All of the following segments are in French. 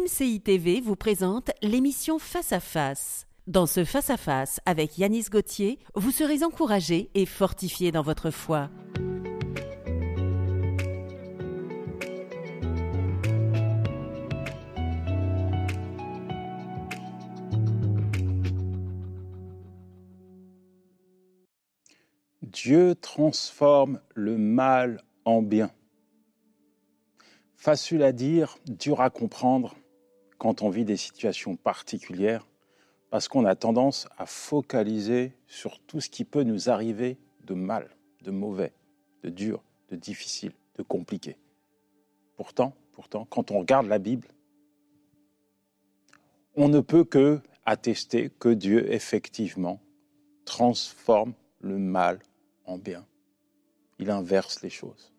MCI TV vous présente l'émission Face à Face. Dans ce Face à Face avec Yanis Gauthier, vous serez encouragé et fortifié dans votre foi. Dieu transforme le mal en bien. Facile à dire, dur à comprendre quand on vit des situations particulières, parce qu'on a tendance à focaliser sur tout ce qui peut nous arriver de mal, de mauvais, de dur, de difficile, de compliqué. Pourtant, pourtant, quand on regarde la Bible, on ne peut que attester que Dieu effectivement transforme le mal en bien. Il inverse les choses.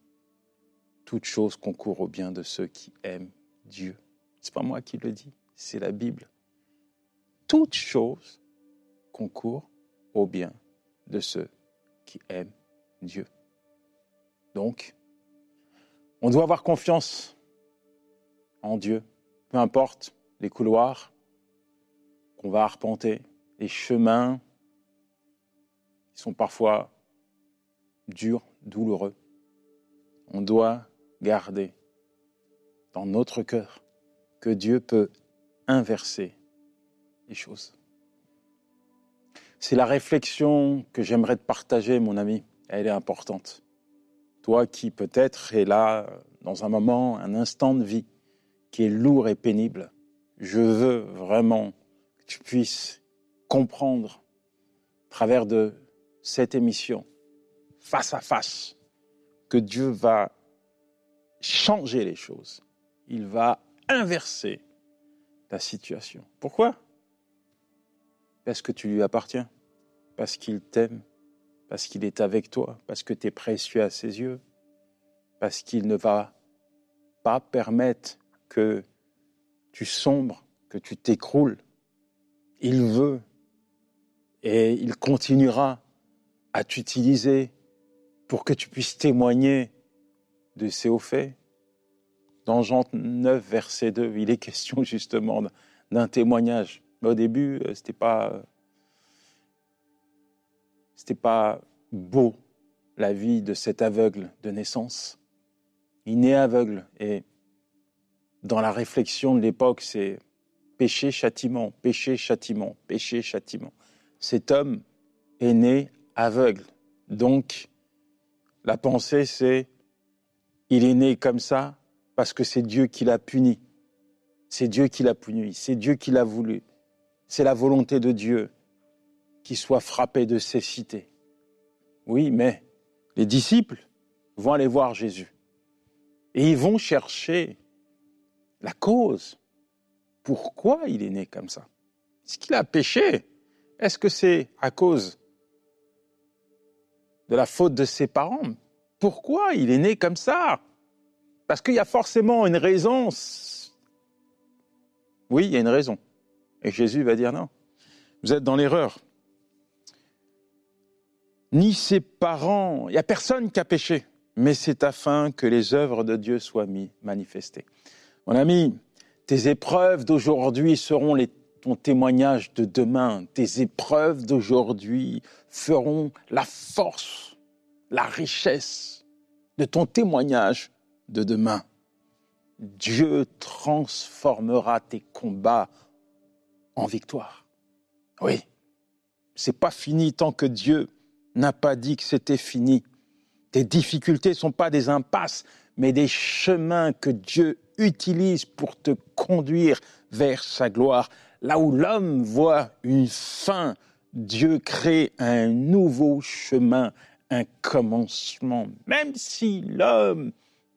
Toute chose concourt au bien de ceux qui aiment Dieu. C'est pas moi qui le dis, c'est la Bible. Toute chose concourt au bien de ceux qui aiment Dieu. Donc, on doit avoir confiance en Dieu, peu importe les couloirs qu'on va arpenter, les chemins qui sont parfois durs, douloureux. On doit garder dans notre cœur que Dieu peut inverser les choses. C'est la réflexion que j'aimerais te partager, mon ami. Elle est importante. Toi qui peut-être es là dans un moment, un instant de vie qui est lourd et pénible, je veux vraiment que tu puisses comprendre à travers de cette émission, face à face, que Dieu va changer les choses. Il va inverser ta situation. Pourquoi? Parce que tu lui appartiens, parce qu'il t'aime, parce qu'il est avec toi, parce que tu es précieux à ses yeux, parce qu'il ne va pas permettre que tu sombres, que tu t'écroules. Il veut et il continuera à t'utiliser pour que tu puisses témoigner de ces hauts faits. Dans Jean 9, verset 2, il est question justement d'un témoignage. au début, euh, c'était pas, c'était pas beau la vie de cet aveugle de naissance. Il naît aveugle et dans la réflexion de l'époque, c'est péché, châtiment, péché, châtiment, péché, châtiment. Cet homme est né aveugle. Donc, la pensée, c'est il est né comme ça parce que c'est Dieu qui l'a puni. C'est Dieu qui l'a puni, c'est Dieu qui l'a voulu. C'est la volonté de Dieu qu'il soit frappé de cécité. Oui, mais les disciples vont aller voir Jésus et ils vont chercher la cause. Pourquoi il est né comme ça? Est-ce qu'il a péché? Est-ce que c'est à cause de la faute de ses parents? Pourquoi il est né comme ça? Parce qu'il y a forcément une raison. Oui, il y a une raison. Et Jésus va dire non. Vous êtes dans l'erreur. Ni ses parents, il n'y a personne qui a péché, mais c'est afin que les œuvres de Dieu soient manifestées. Mon ami, tes épreuves d'aujourd'hui seront les, ton témoignage de demain. Tes épreuves d'aujourd'hui feront la force la richesse de ton témoignage de demain. Dieu transformera tes combats en victoire. Oui, c'est pas fini tant que Dieu n'a pas dit que c'était fini. Tes difficultés ne sont pas des impasses, mais des chemins que Dieu utilise pour te conduire vers sa gloire. Là où l'homme voit une fin, Dieu crée un nouveau chemin, un commencement, même si l'homme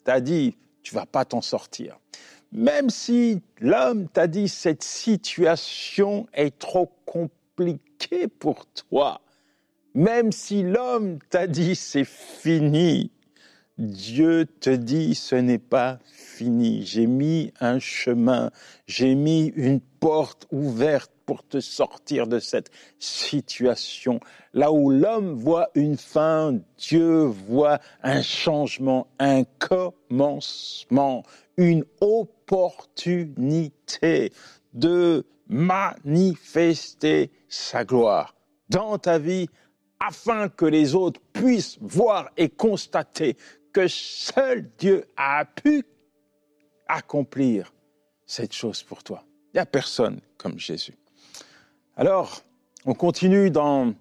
t'a dit tu vas pas t'en sortir, même si l'homme t'a dit cette situation est trop compliquée pour toi, même si l'homme t'a dit c'est fini, Dieu te dit ce n'est pas fini. J'ai mis un chemin, j'ai mis une porte ouverte pour te sortir de cette situation. Là où l'homme voit une fin, Dieu voit un changement, un commencement, une opportunité de manifester sa gloire dans ta vie afin que les autres puissent voir et constater que seul Dieu a pu accomplir cette chose pour toi. Il n'y a personne comme Jésus. Alors, on continue dans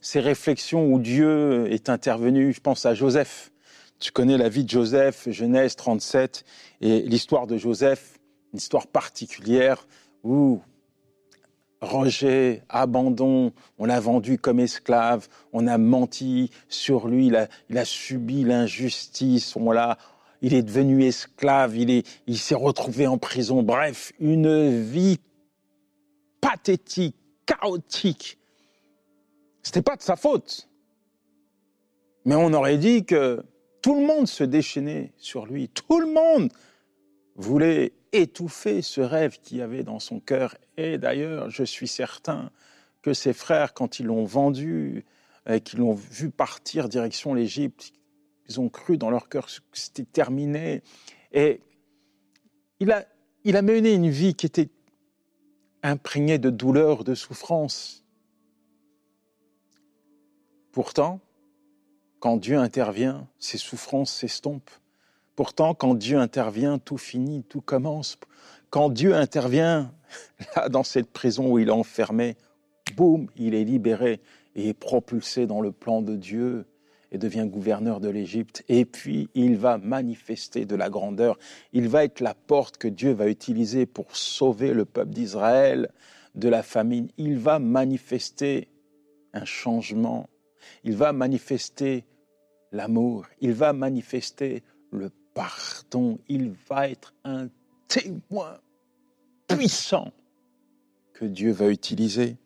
ces réflexions où Dieu est intervenu. Je pense à Joseph. Tu connais la vie de Joseph, Genèse 37, et l'histoire de Joseph, une histoire particulière où rejet, abandon, on l'a vendu comme esclave, on a menti sur lui, il a, subi l'injustice, on l'a, il est devenu esclave, il il s'est retrouvé en prison. Bref, une vie pathétique, chaotique. C'était pas de sa faute. Mais on aurait dit que tout le monde se déchaînait sur lui. Tout le monde voulait étouffer ce rêve qu'il avait dans son cœur. Et d'ailleurs, je suis certain que ses frères, quand ils l'ont vendu, et qu'ils l'ont vu partir direction l'Égypte, ils ont cru dans leur cœur que c'était terminé. Et il a, il a mené une vie qui était imprégnée de douleur, de souffrance. Pourtant, quand Dieu intervient, ses souffrances s'estompent. Pourtant, quand Dieu intervient, tout finit, tout commence. Quand Dieu intervient, là, dans cette prison où il est enfermé, boum, il est libéré et est propulsé dans le plan de Dieu et devient gouverneur de l'Égypte. Et puis, il va manifester de la grandeur. Il va être la porte que Dieu va utiliser pour sauver le peuple d'Israël de la famine. Il va manifester un changement. Il va manifester l'amour. Il va manifester le pardon, il va être un témoin puissant que Dieu va utiliser.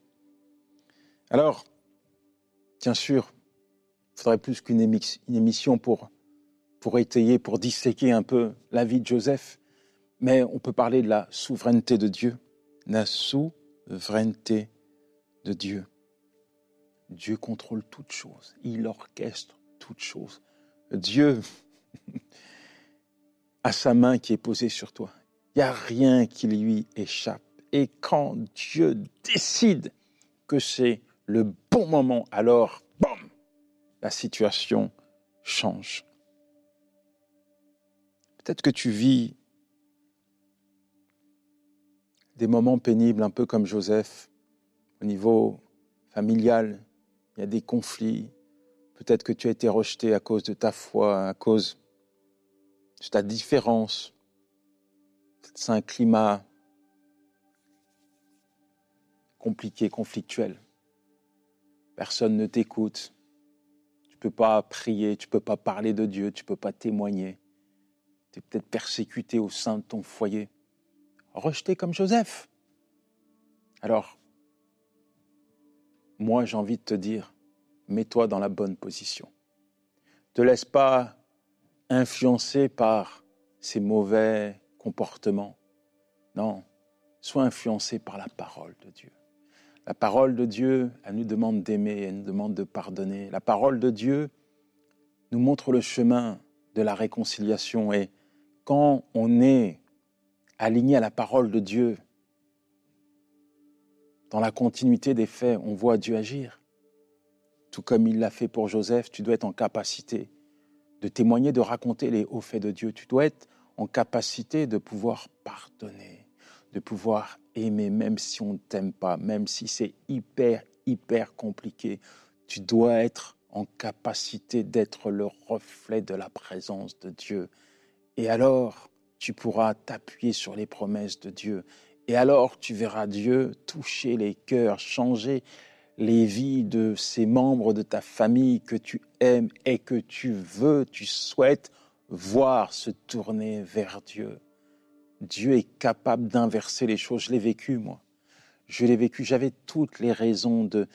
Alors, bien sûr, il faudrait plus qu'une émission pour, pour étayer, pour disséquer un peu la vie de Joseph, mais on peut parler de la souveraineté de Dieu, la souveraineté de Dieu. Dieu contrôle toutes choses, il orchestre toutes choses. Dieu à sa main qui est posée sur toi. Il n'y a rien qui lui échappe. Et quand Dieu décide que c'est le bon moment, alors, boum, la situation change. Peut-être que tu vis des moments pénibles, un peu comme Joseph, au niveau familial. Il y a des conflits. Peut-être que tu as été rejeté à cause de ta foi, à cause c'est ta différence. C'est un climat compliqué, conflictuel. Personne ne t'écoute. Tu ne peux pas prier, tu ne peux pas parler de Dieu, tu ne peux pas témoigner. Tu es peut-être persécuté au sein de ton foyer, rejeté comme Joseph. Alors, moi j'ai envie de te dire, mets-toi dans la bonne position. Te laisse pas influencé par ces mauvais comportements. Non, sois influencé par la parole de Dieu. La parole de Dieu, elle nous demande d'aimer, elle nous demande de pardonner. La parole de Dieu nous montre le chemin de la réconciliation. Et quand on est aligné à la parole de Dieu, dans la continuité des faits, on voit Dieu agir. Tout comme il l'a fait pour Joseph, tu dois être en capacité de témoigner, de raconter les hauts faits de Dieu. Tu dois être en capacité de pouvoir pardonner, de pouvoir aimer, même si on ne t'aime pas, même si c'est hyper, hyper compliqué. Tu dois être en capacité d'être le reflet de la présence de Dieu. Et alors, tu pourras t'appuyer sur les promesses de Dieu. Et alors, tu verras Dieu toucher les cœurs, changer les vies de ces membres de ta famille que tu aimes et que tu veux, tu souhaites voir se tourner vers Dieu. Dieu est capable d'inverser les choses. Je l'ai vécu, moi. Je l'ai vécu. J'avais toutes les raisons de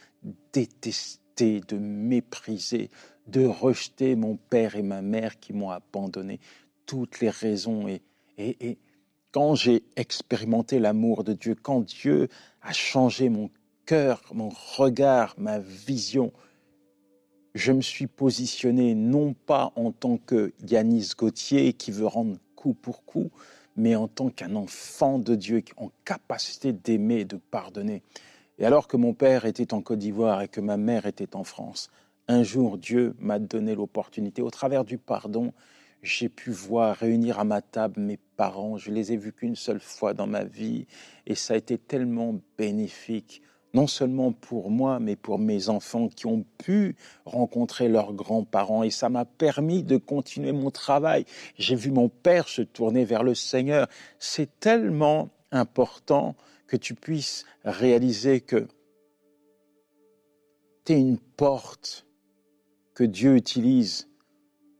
détester, de mépriser, de rejeter mon père et ma mère qui m'ont abandonné. Toutes les raisons. Et, et, et quand j'ai expérimenté l'amour de Dieu, quand Dieu a changé mon cœur, mon regard, ma vision, je me suis positionné non pas en tant que Yanis Gauthier qui veut rendre coup pour coup, mais en tant qu'un enfant de Dieu, en capacité d'aimer et de pardonner. Et alors que mon père était en Côte d'Ivoire et que ma mère était en France, un jour Dieu m'a donné l'opportunité, au travers du pardon, j'ai pu voir réunir à ma table mes parents. Je les ai vus qu'une seule fois dans ma vie et ça a été tellement bénéfique non seulement pour moi, mais pour mes enfants qui ont pu rencontrer leurs grands-parents. Et ça m'a permis de continuer mon travail. J'ai vu mon père se tourner vers le Seigneur. C'est tellement important que tu puisses réaliser que tu es une porte que Dieu utilise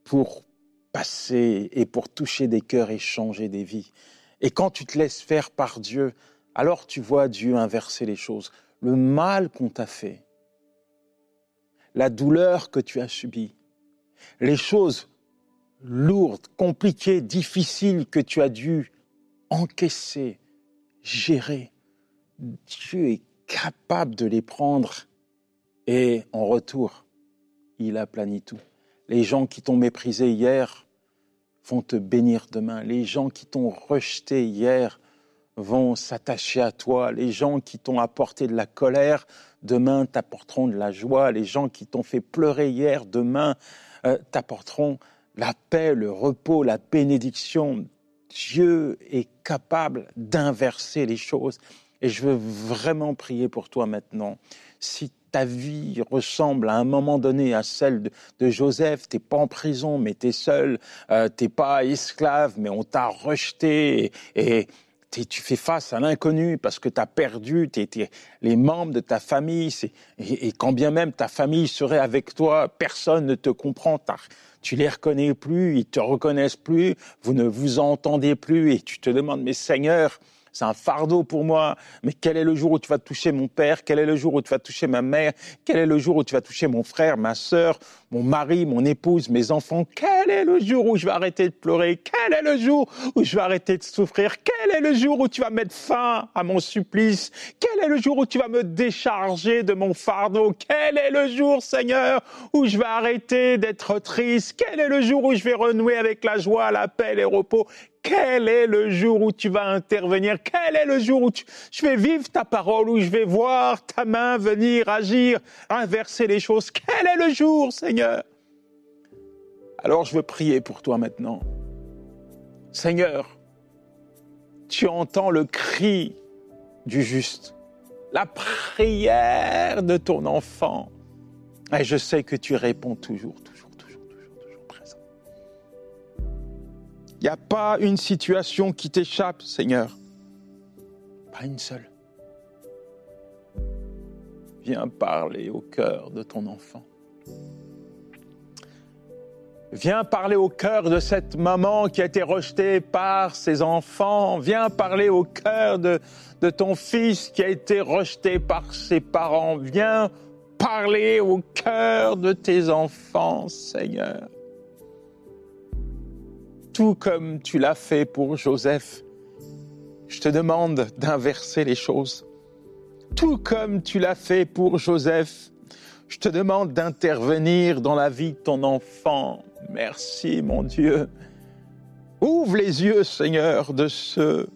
pour passer et pour toucher des cœurs et changer des vies. Et quand tu te laisses faire par Dieu, alors tu vois Dieu inverser les choses le mal qu'on t'a fait, la douleur que tu as subie, les choses lourdes, compliquées, difficiles que tu as dû encaisser, gérer. Dieu est capable de les prendre et en retour, il aplanit tout. Les gens qui t'ont méprisé hier vont te bénir demain. Les gens qui t'ont rejeté hier vont s'attacher à toi. Les gens qui t'ont apporté de la colère, demain t'apporteront de la joie. Les gens qui t'ont fait pleurer hier, demain euh, t'apporteront la paix, le repos, la bénédiction. Dieu est capable d'inverser les choses. Et je veux vraiment prier pour toi maintenant. Si ta vie ressemble à un moment donné à celle de, de Joseph, t'es pas en prison, mais tu es seul, euh, t'es pas esclave, mais on t'a rejeté et tu fais face à l'inconnu parce que tu as perdu les membres de ta famille. Et, et, quand bien même ta famille serait avec toi, personne ne te comprend. Tu les reconnais plus, ils te reconnaissent plus, vous ne vous entendez plus et tu te demandes, mais Seigneur, c'est un fardeau pour moi. Mais quel est le jour où tu vas toucher mon père? Quel est le jour où tu vas toucher ma mère? Quel est le jour où tu vas toucher mon frère, ma sœur, mon mari, mon épouse, mes enfants? Quel est le jour où je vais arrêter de pleurer? Quel est le jour où je vais arrêter de souffrir? Quel est le jour où tu vas mettre fin à mon supplice? Quel est le jour où tu vas me décharger de mon fardeau? Quel est le jour, Seigneur, où je vais arrêter d'être triste? Quel est le jour où je vais renouer avec la joie, la paix, le repos? Quel est le jour où tu vas intervenir? Quel est le jour où tu... je vais vivre ta parole, où je vais voir ta main venir agir, inverser les choses? Quel est le jour, Seigneur? Alors je veux prier pour toi maintenant. Seigneur, tu entends le cri du juste, la prière de ton enfant. Et je sais que tu réponds toujours, toujours. Il n'y a pas une situation qui t'échappe, Seigneur. Pas une seule. Viens parler au cœur de ton enfant. Viens parler au cœur de cette maman qui a été rejetée par ses enfants. Viens parler au cœur de, de ton fils qui a été rejeté par ses parents. Viens parler au cœur de tes enfants, Seigneur tout comme tu l'as fait pour Joseph, je te demande d'inverser les choses. Tout comme tu l'as fait pour Joseph, je te demande d'intervenir dans la vie de ton enfant. Merci mon Dieu. Ouvre les yeux, Seigneur, de ceux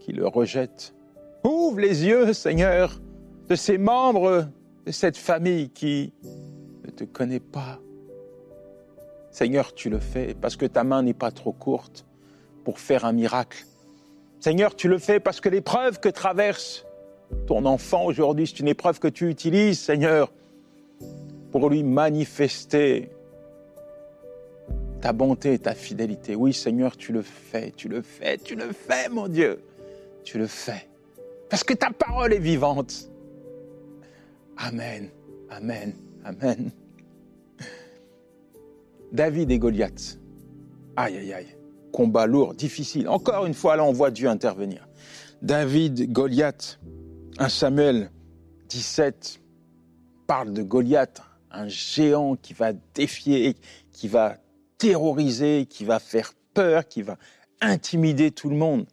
qui le rejettent. Ouvre les yeux, Seigneur, de ces membres de cette famille qui ne te connaît pas. Seigneur, tu le fais parce que ta main n'est pas trop courte pour faire un miracle. Seigneur, tu le fais parce que l'épreuve que traverse ton enfant aujourd'hui, c'est une épreuve que tu utilises, Seigneur, pour lui manifester ta bonté et ta fidélité. Oui, Seigneur, tu le fais, tu le fais, tu le fais, mon Dieu. Tu le fais. Parce que ta parole est vivante. Amen, amen, amen. David et Goliath. Aïe, aïe, aïe. Combat lourd, difficile. Encore une fois, là, on voit Dieu intervenir. David, Goliath. Un Samuel 17 parle de Goliath, un géant qui va défier, qui va terroriser, qui va faire peur, qui va intimider tout le monde.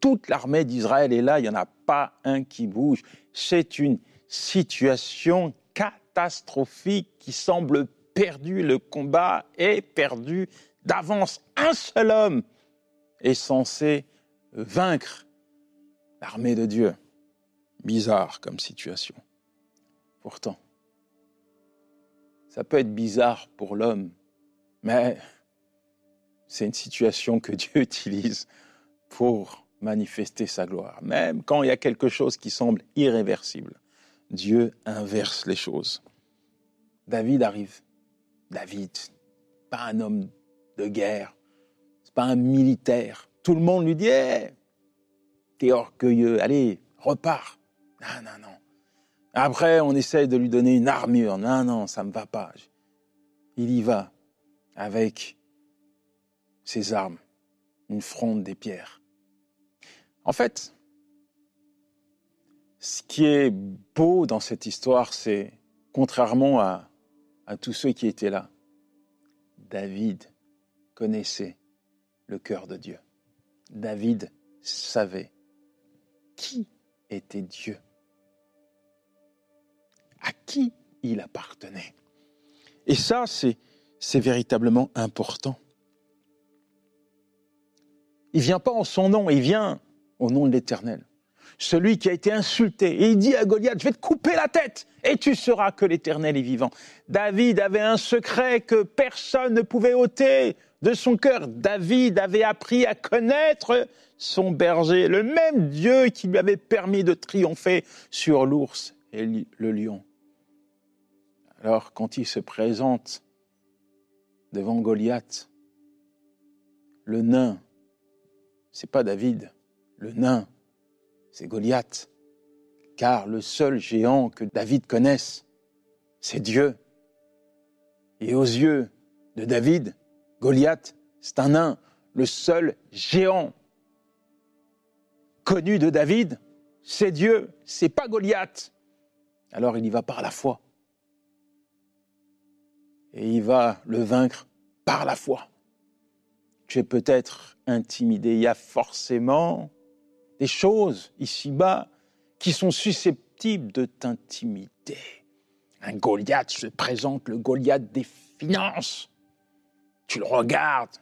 Toute l'armée d'Israël est là, il n'y en a pas un qui bouge. C'est une situation catastrophique qui semble perdu, le combat est perdu d'avance. Un seul homme est censé vaincre l'armée de Dieu. Bizarre comme situation. Pourtant, ça peut être bizarre pour l'homme, mais c'est une situation que Dieu utilise pour manifester sa gloire. Même quand il y a quelque chose qui semble irréversible, Dieu inverse les choses. David arrive. David, pas un homme de guerre, c'est pas un militaire. Tout le monde lui dit hey, T'es orgueilleux, allez, repars. Non, non, non. Après, on essaye de lui donner une armure. Non, non, ça ne me va pas. Il y va avec ses armes, une fronde des pierres. En fait, ce qui est beau dans cette histoire, c'est, contrairement à, à tous ceux qui étaient là, David connaissait le cœur de Dieu. David savait qui était Dieu, à qui il appartenait. Et ça, c'est, véritablement important. Il vient pas en son nom, il vient au nom de l'Éternel. Celui qui a été insulté. Et il dit à Goliath, je vais te couper la tête et tu sauras que l'Éternel est vivant. David avait un secret que personne ne pouvait ôter de son cœur. David avait appris à connaître son berger, le même Dieu qui lui avait permis de triompher sur l'ours et le lion. Alors quand il se présente devant Goliath, le nain c'est pas David, le nain, c'est Goliath. Car le seul géant que David connaisse, c'est Dieu. Et aux yeux de David, Goliath, c'est un nain, le seul géant connu de David, c'est Dieu, c'est pas Goliath. Alors il y va par la foi. Et il va le vaincre par la foi tu es peut-être intimidé. Il y a forcément des choses ici-bas qui sont susceptibles de t'intimider. Un Goliath se présente, le Goliath des finances. Tu le regardes,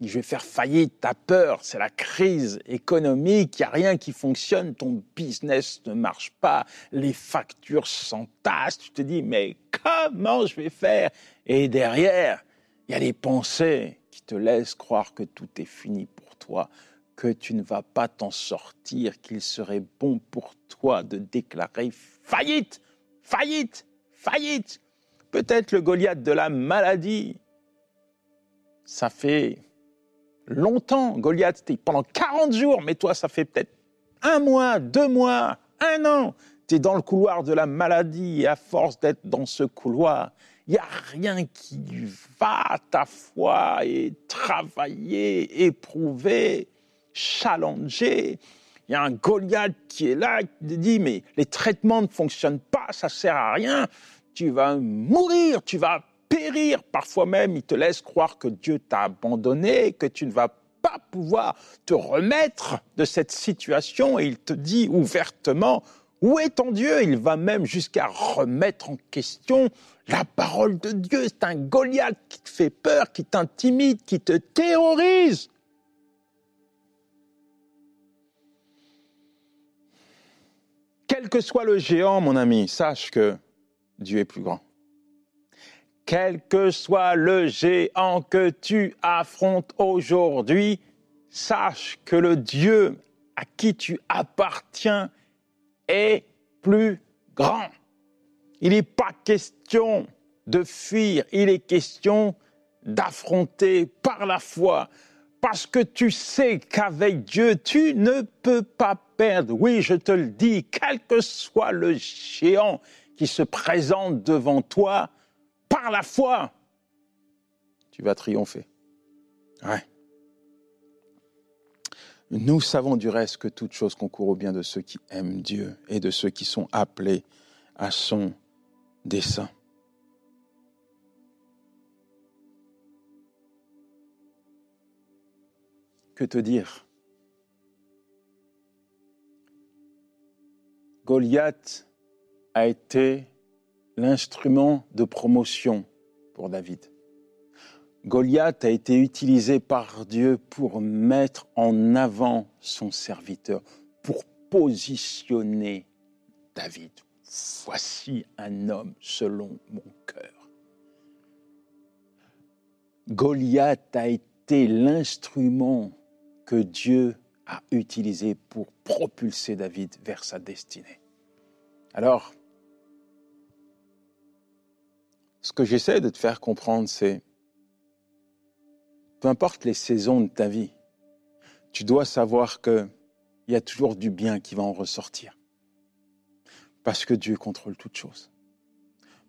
je vais faire faillite, t'as peur, c'est la crise économique, il n'y a rien qui fonctionne, ton business ne marche pas, les factures s'entassent, tu te dis, mais comment je vais faire? Et derrière, il y a les pensées qui te laisse croire que tout est fini pour toi, que tu ne vas pas t'en sortir, qu'il serait bon pour toi de déclarer faillite, faillite, faillite. Peut-être le Goliath de la maladie. Ça fait longtemps, Goliath, pendant 40 jours, mais toi, ça fait peut-être un mois, deux mois, un an. Tu es dans le couloir de la maladie et à force d'être dans ce couloir, il n'y a rien qui va, ta foi est travailler, éprouver, challenger. Il y a un Goliath qui est là, qui te dit, mais les traitements ne fonctionnent pas, ça sert à rien, tu vas mourir, tu vas périr. Parfois même, il te laisse croire que Dieu t'a abandonné, que tu ne vas pas pouvoir te remettre de cette situation et il te dit ouvertement, où est ton Dieu? Il va même jusqu'à remettre en question la parole de Dieu. C'est un Goliath qui te fait peur, qui t'intimide, qui te terrorise. Quel que soit le géant, mon ami, sache que Dieu est plus grand. Quel que soit le géant que tu affrontes aujourd'hui, sache que le Dieu à qui tu appartiens est plus grand. Il n'est pas question de fuir, il est question d'affronter par la foi, parce que tu sais qu'avec Dieu, tu ne peux pas perdre. Oui, je te le dis, quel que soit le géant qui se présente devant toi, par la foi, tu vas triompher. Ouais. Nous savons du reste que toute chose concourt au bien de ceux qui aiment Dieu et de ceux qui sont appelés à son dessein. Que te dire? Goliath a été l'instrument de promotion pour David. Goliath a été utilisé par Dieu pour mettre en avant son serviteur, pour positionner David. Voici un homme selon mon cœur. Goliath a été l'instrument que Dieu a utilisé pour propulser David vers sa destinée. Alors, ce que j'essaie de te faire comprendre, c'est, peu importe les saisons de ta vie, tu dois savoir qu'il y a toujours du bien qui va en ressortir. Parce que Dieu contrôle toutes choses.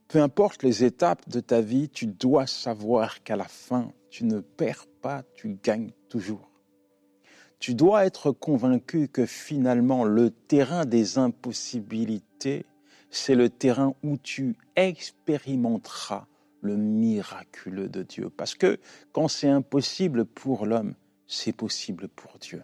Peu importe les étapes de ta vie, tu dois savoir qu'à la fin, tu ne perds pas, tu gagnes toujours. Tu dois être convaincu que finalement, le terrain des impossibilités c'est le terrain où tu expérimenteras le miraculeux de Dieu. Parce que quand c'est impossible pour l'homme, c'est possible pour Dieu.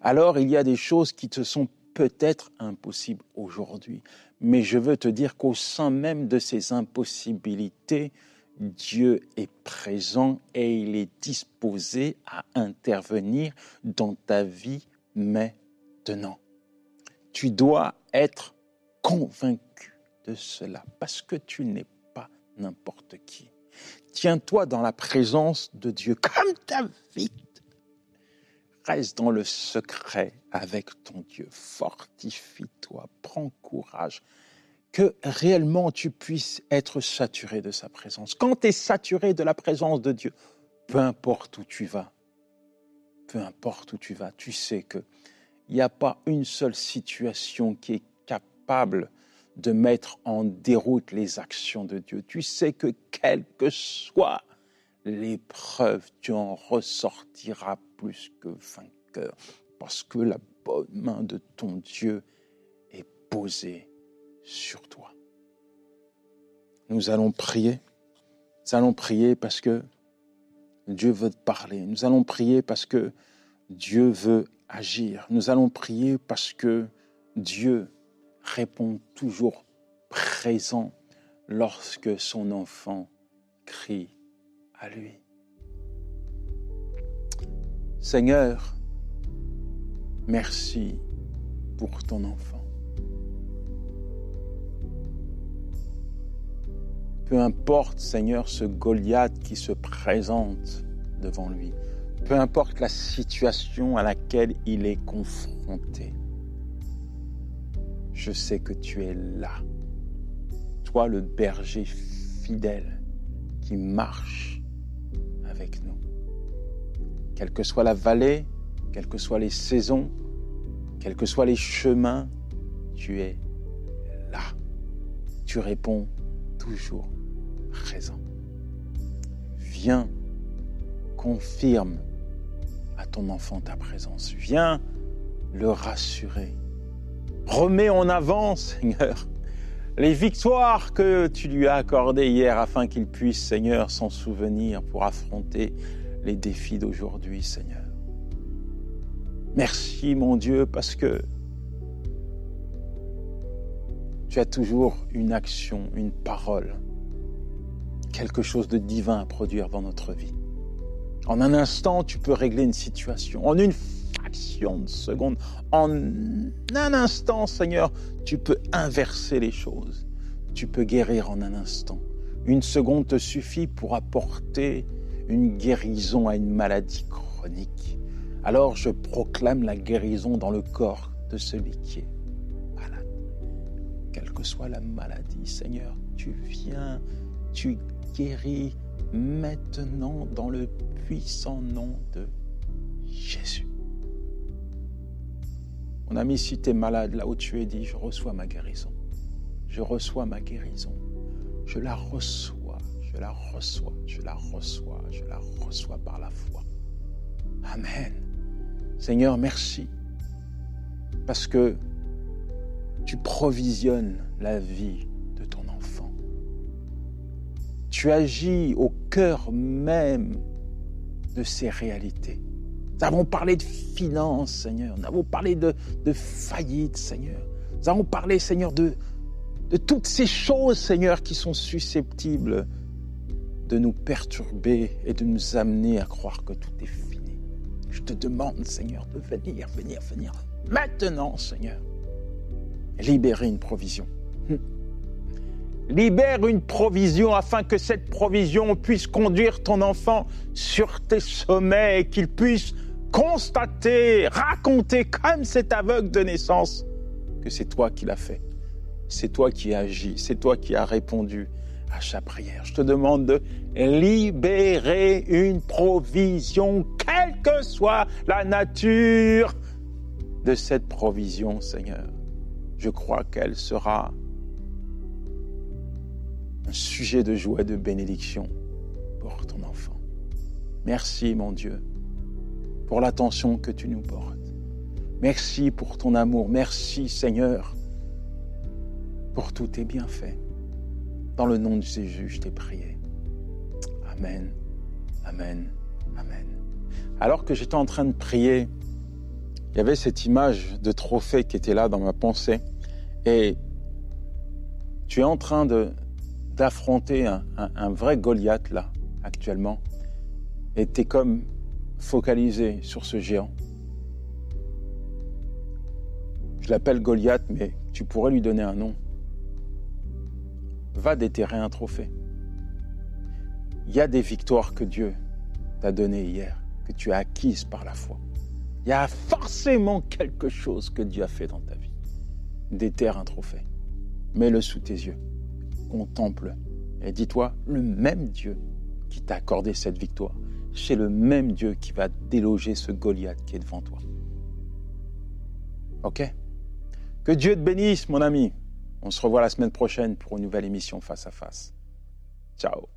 Alors il y a des choses qui te sont peut-être impossibles aujourd'hui, mais je veux te dire qu'au sein même de ces impossibilités, Dieu est présent et il est disposé à intervenir dans ta vie maintenant. Tu dois être convaincu de cela, parce que tu n'es pas n'importe qui. Tiens-toi dans la présence de Dieu comme David. Reste dans le secret avec ton Dieu. Fortifie-toi, prends courage, que réellement tu puisses être saturé de sa présence. Quand tu es saturé de la présence de Dieu, peu importe où tu vas, peu importe où tu vas, tu sais que il n'y a pas une seule situation qui est capable de mettre en déroute les actions de Dieu. Tu sais que quelle que soit l'épreuve, tu en ressortiras plus que vainqueur, parce que la bonne main de ton Dieu est posée sur toi. Nous allons prier. Nous allons prier parce que Dieu veut parler. Nous allons prier parce que Dieu veut agir. Nous allons prier parce que Dieu répond toujours présent lorsque son enfant crie à lui. Seigneur, merci pour ton enfant. Peu importe, Seigneur, ce Goliath qui se présente devant lui, peu importe la situation à laquelle il est confronté, je sais que tu es là. Toi, le berger fidèle qui marche avec nous. Quelle que soit la vallée, quelles que soient les saisons, quels que soient les chemins, tu es là. Tu réponds toujours présent. Viens, confirme à ton enfant ta présence. Viens le rassurer Remets en avant, Seigneur, les victoires que tu lui as accordées hier afin qu'il puisse, Seigneur, s'en souvenir pour affronter les défis d'aujourd'hui, Seigneur. Merci, mon Dieu, parce que tu as toujours une action, une parole, quelque chose de divin à produire dans notre vie. En un instant, tu peux régler une situation. En une fraction de seconde, en un instant, Seigneur, tu peux inverser les choses. Tu peux guérir en un instant. Une seconde te suffit pour apporter une guérison à une maladie chronique. Alors je proclame la guérison dans le corps de celui qui est que soit la maladie, Seigneur, tu viens, tu guéris maintenant dans le puissant nom de Jésus. Mon ami, si tu es malade là où tu es, dit, je reçois ma guérison. Je reçois ma guérison. Je la reçois, je la reçois, je la reçois, je la reçois par la foi. Amen. Seigneur, merci. Parce que tu provisionnes la vie de ton enfant. Tu agis au cœur même de ces réalités. Nous avons parlé de finances, Seigneur. Nous avons parlé de, faillite, Seigneur. Nous avons parlé, Seigneur, de, de toutes ces choses, Seigneur, qui sont susceptibles de nous perturber et de nous amener à croire que tout est fini. Je te demande, Seigneur, de venir, venir, venir. Maintenant, Seigneur. Libérer une provision. Hum. Libère une provision afin que cette provision puisse conduire ton enfant sur tes sommets et qu'il puisse constater, raconter comme cet aveugle de naissance que c'est toi qui l'as fait. C'est toi qui as agi, c'est toi qui as répondu à chaque prière. Je te demande de libérer une provision, quelle que soit la nature de cette provision, Seigneur. Je crois qu'elle sera un sujet de joie et de bénédiction pour ton enfant. Merci, mon Dieu, pour l'attention que tu nous portes. Merci pour ton amour. Merci, Seigneur, pour tous tes bienfaits. Dans le nom de Jésus, je t'ai prié. Amen, Amen, Amen. Alors que j'étais en train de prier, il y avait cette image de trophée qui était là dans ma pensée. Et tu es en train d'affronter un, vrai Goliath là, actuellement, et tu es comme focalisé sur ce géant. Je l'appelle Goliath, mais tu pourrais lui donner un nom. Va déterrer un trophée. Il y a des victoires que Dieu t'a données hier, que tu as acquises par la foi. Il y a forcément quelque chose que Dieu a fait dans ta vie. Déterre un trophée. Mets-le sous tes yeux contemple et dis-toi, le même Dieu qui t'a accordé cette victoire, c'est le même Dieu qui va déloger ce Goliath qui est devant toi. Ok? Que Dieu te bénisse, mon ami. On se revoit la semaine prochaine pour une nouvelle émission face à face. Ciao.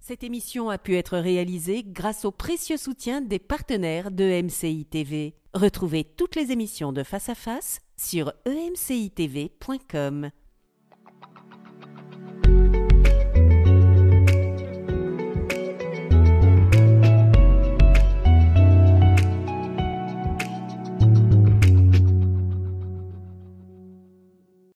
Cette émission a pu être réalisée grâce au précieux soutien des partenaires de MCI TV. Retrouvez toutes les émissions de Face à Face sur emcitv.com.